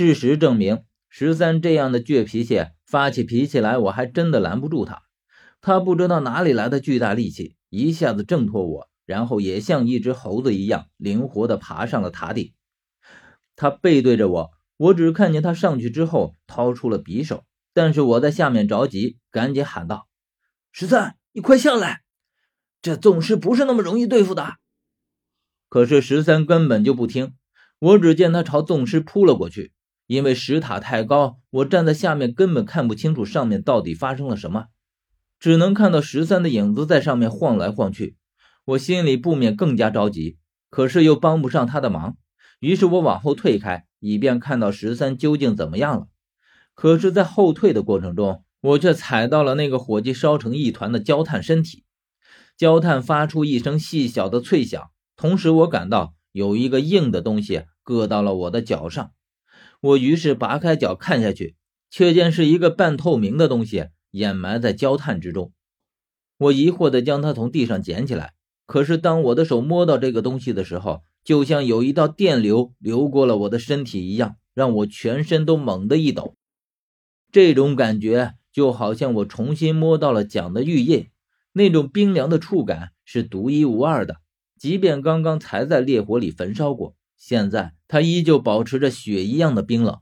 事实证明，十三这样的倔脾气，发起脾气来，我还真的拦不住他。他不知道哪里来的巨大力气，一下子挣脱我，然后也像一只猴子一样灵活地爬上了塔顶。他背对着我，我只看见他上去之后掏出了匕首，但是我在下面着急，赶紧喊道：“十三，你快下来！这宗师不是那么容易对付的。”可是十三根本就不听，我只见他朝宗师扑了过去。因为石塔太高，我站在下面根本看不清楚上面到底发生了什么，只能看到十三的影子在上面晃来晃去。我心里不免更加着急，可是又帮不上他的忙，于是我往后退开，以便看到十三究竟怎么样了。可是，在后退的过程中，我却踩到了那个火计烧成一团的焦炭身体，焦炭发出一声细小的脆响，同时我感到有一个硬的东西硌到了我的脚上。我于是拔开脚看下去，却见是一个半透明的东西掩埋在焦炭之中。我疑惑地将它从地上捡起来，可是当我的手摸到这个东西的时候，就像有一道电流流过了我的身体一样，让我全身都猛地一抖。这种感觉就好像我重新摸到了蒋的玉印，那种冰凉的触感是独一无二的，即便刚刚才在烈火里焚烧过。现在他依旧保持着雪一样的冰冷，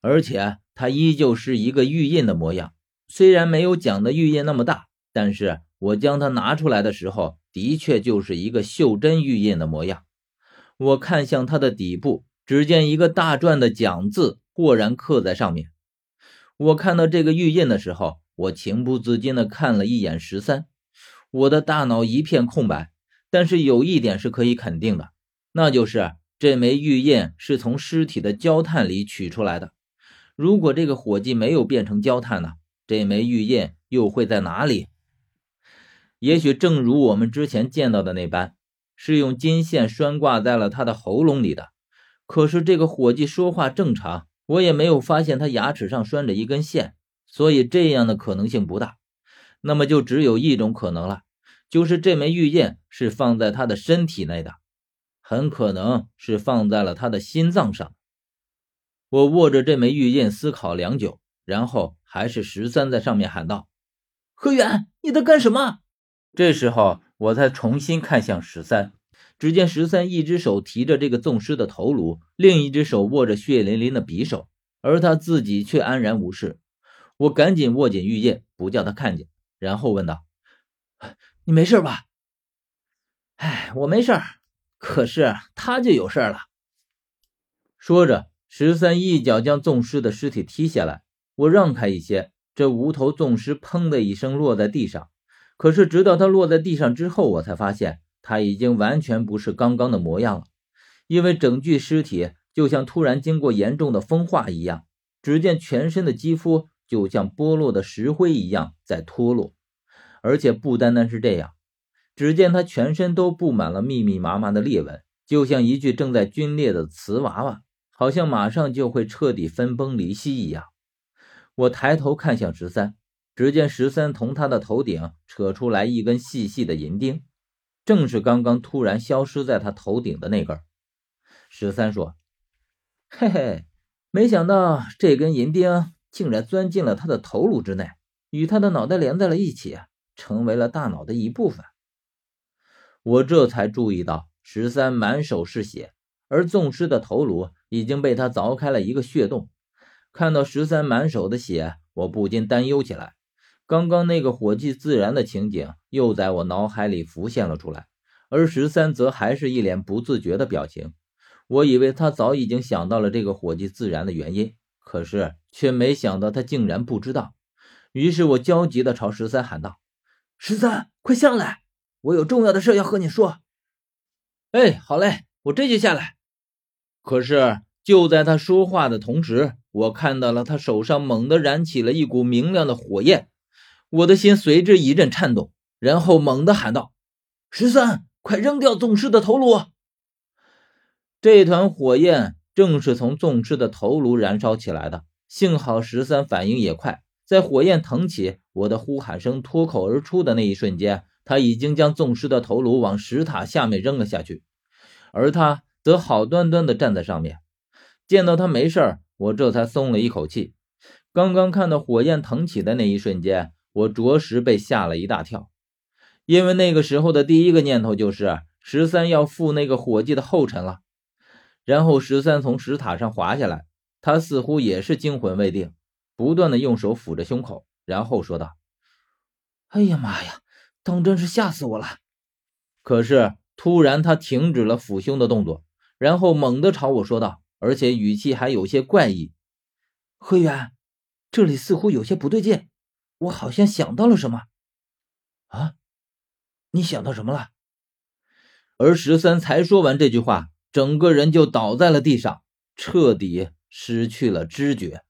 而且他依旧是一个玉印的模样。虽然没有蒋的玉印那么大，但是我将它拿出来的时候，的确就是一个袖珍玉印的模样。我看向它的底部，只见一个大篆的“蒋”字豁然刻在上面。我看到这个玉印的时候，我情不自禁地看了一眼十三，我的大脑一片空白。但是有一点是可以肯定的，那就是。这枚玉印是从尸体的焦炭里取出来的。如果这个火计没有变成焦炭呢？这枚玉印又会在哪里？也许正如我们之前见到的那般，是用金线拴挂在了他的喉咙里的。可是这个伙计说话正常，我也没有发现他牙齿上拴着一根线，所以这样的可能性不大。那么就只有一种可能了，就是这枚玉印是放在他的身体内的。很可能是放在了他的心脏上。我握着这枚玉印思考良久，然后还是十三在上面喊道：“何远，你在干什么？”这时候我才重新看向十三，只见十三一只手提着这个纵尸的头颅，另一只手握着血淋淋的匕首，而他自己却安然无事。我赶紧握紧玉印，不叫他看见，然后问道：“你没事吧？”“哎，我没事。”可是他就有事了。说着，十三一脚将纵尸的尸体踢下来，我让开一些，这无头纵尸砰的一声落在地上。可是直到他落在地上之后，我才发现他已经完全不是刚刚的模样了，因为整具尸体就像突然经过严重的风化一样，只见全身的肌肤就像剥落的石灰一样在脱落，而且不单单是这样。只见他全身都布满了密密麻麻的裂纹，就像一具正在皲裂的瓷娃娃，好像马上就会彻底分崩离析一样。我抬头看向十三，只见十三从他的头顶扯出来一根细细的银钉，正是刚刚突然消失在他头顶的那根。十三说：“嘿嘿，没想到这根银钉竟然钻进了他的头颅之内，与他的脑袋连在了一起，成为了大脑的一部分。”我这才注意到，十三满手是血，而纵尸的头颅已经被他凿开了一个血洞。看到十三满手的血，我不禁担忧起来。刚刚那个火气自燃的情景又在我脑海里浮现了出来，而十三则还是一脸不自觉的表情。我以为他早已经想到了这个火气自燃的原因，可是却没想到他竟然不知道。于是我焦急地朝十三喊道：“十三，快下来！”我有重要的事要和你说。哎，好嘞，我这就下来。可是就在他说话的同时，我看到了他手上猛地燃起了一股明亮的火焰，我的心随之一阵颤动，然后猛地喊道：“十三，快扔掉宗师的头颅！”这团火焰正是从宗师的头颅燃烧起来的。幸好十三反应也快，在火焰腾起，我的呼喊声脱口而出的那一瞬间。他已经将纵尸的头颅往石塔下面扔了下去，而他则好端端地站在上面。见到他没事我这才松了一口气。刚刚看到火焰腾起的那一瞬间，我着实被吓了一大跳，因为那个时候的第一个念头就是十三要负那个伙计的后尘了。然后十三从石塔上滑下来，他似乎也是惊魂未定，不断的用手抚着胸口，然后说道：“哎呀妈呀，当真是吓死我了！”可是突然他停止了抚胸的动作，然后猛地朝我说道，而且语气还有些怪异：“何源，这里似乎有些不对劲，我好像想到了什么。”啊，你想到什么了？而十三才说完这句话。整个人就倒在了地上，彻底失去了知觉。